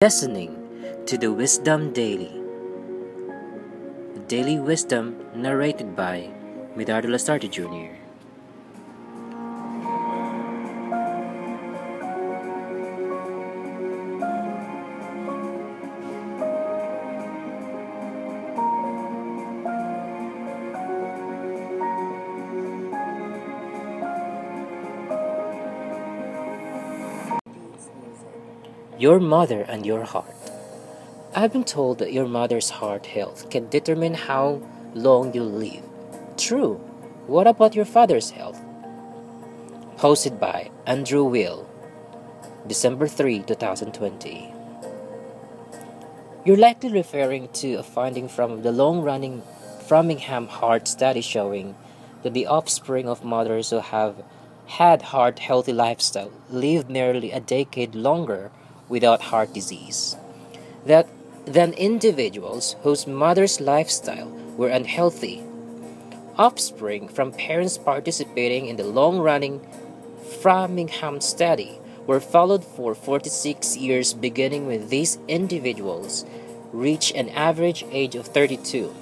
Listening to the Wisdom Daily. Daily Wisdom narrated by Medardo Lasarte Jr. Your mother and your heart. I've been told that your mother's heart health can determine how long you'll live. True. What about your father's health? Posted by Andrew Weil, December 3, 2020. You're likely referring to a finding from the long running Framingham Heart Study showing that the offspring of mothers who have had heart healthy lifestyle live nearly a decade longer without heart disease that than individuals whose mother's lifestyle were unhealthy. Offspring from parents participating in the long running Framingham study were followed for 46 years, beginning with these individuals reach an average age of 32.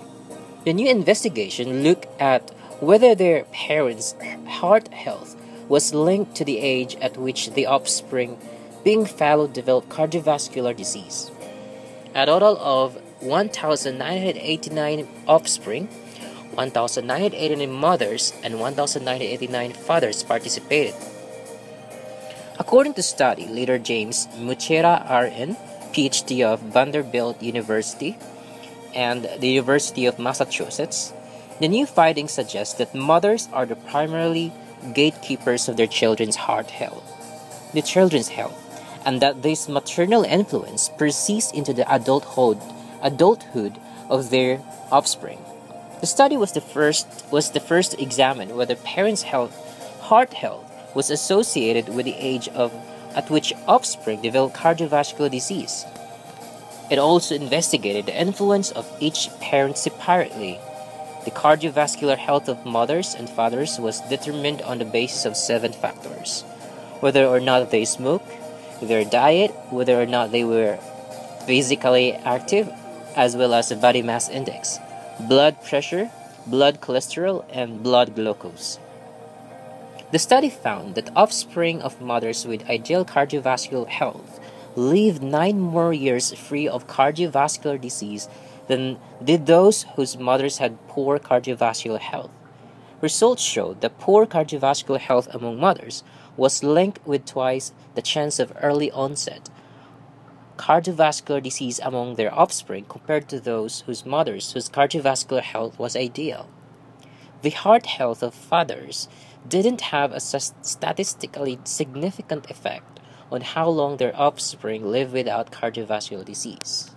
The new investigation looked at whether their parents' heart health was linked to the age at which the offspring being followed developed cardiovascular disease. A total of 1,989 offspring, 1,989 mothers, and 1,989 fathers participated. According to study leader James Muchira RN, PhD of Vanderbilt University and the University of Massachusetts, the new findings suggest that mothers are the primarily gatekeepers of their children's heart health, the children's health and that this maternal influence persists into the adulthood, adulthood of their offspring. The study was the first was the first to examine whether parents' health, heart health was associated with the age of at which offspring develop cardiovascular disease. It also investigated the influence of each parent separately. The cardiovascular health of mothers and fathers was determined on the basis of seven factors whether or not they smoke, their diet, whether or not they were physically active, as well as body mass index, blood pressure, blood cholesterol, and blood glucose. The study found that offspring of mothers with ideal cardiovascular health lived nine more years free of cardiovascular disease than did those whose mothers had poor cardiovascular health. Results showed that poor cardiovascular health among mothers was linked with twice the chance of early onset cardiovascular disease among their offspring compared to those whose mothers whose cardiovascular health was ideal. The heart health of fathers didn't have a statistically significant effect on how long their offspring lived without cardiovascular disease.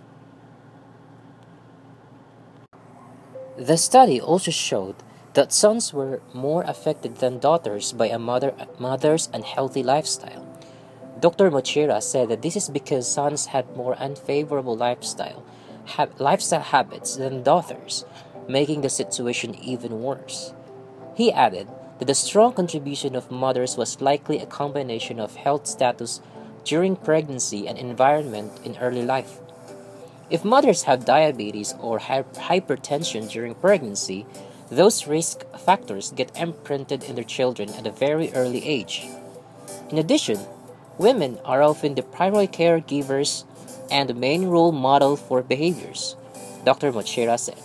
The study also showed that sons were more affected than daughters by a mother, mother's unhealthy lifestyle. Dr. Muchira said that this is because sons had more unfavorable lifestyle, ha- lifestyle habits than daughters, making the situation even worse. He added that the strong contribution of mothers was likely a combination of health status during pregnancy and environment in early life. If mothers have diabetes or hypertension during pregnancy, those risk factors get imprinted in their children at a very early age. In addition, women are often the primary caregivers and the main role model for behaviors, Dr. Muchira said.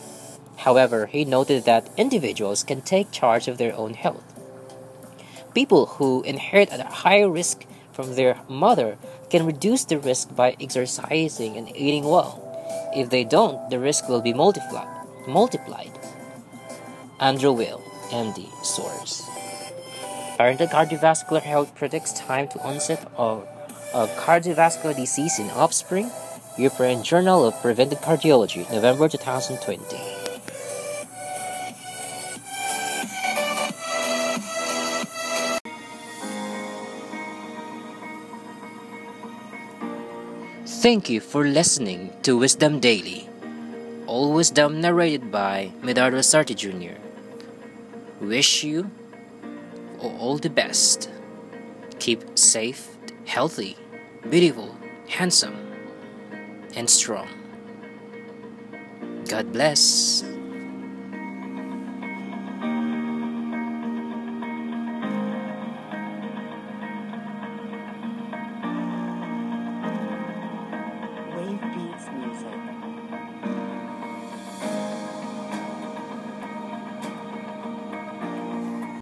However, he noted that individuals can take charge of their own health. People who inherit a higher risk from their mother can reduce the risk by exercising and eating well. If they don't, the risk will be multiplied. multiplied. Andrew Weil, MD, source. Parental cardiovascular health predicts time to onset of, of cardiovascular disease in offspring. European Journal of Preventive Cardiology, November 2020. Thank you for listening to Wisdom Daily. All wisdom narrated by Medardo Sarti Jr wish you all the best. Keep safe, healthy, beautiful, handsome. and strong. God bless.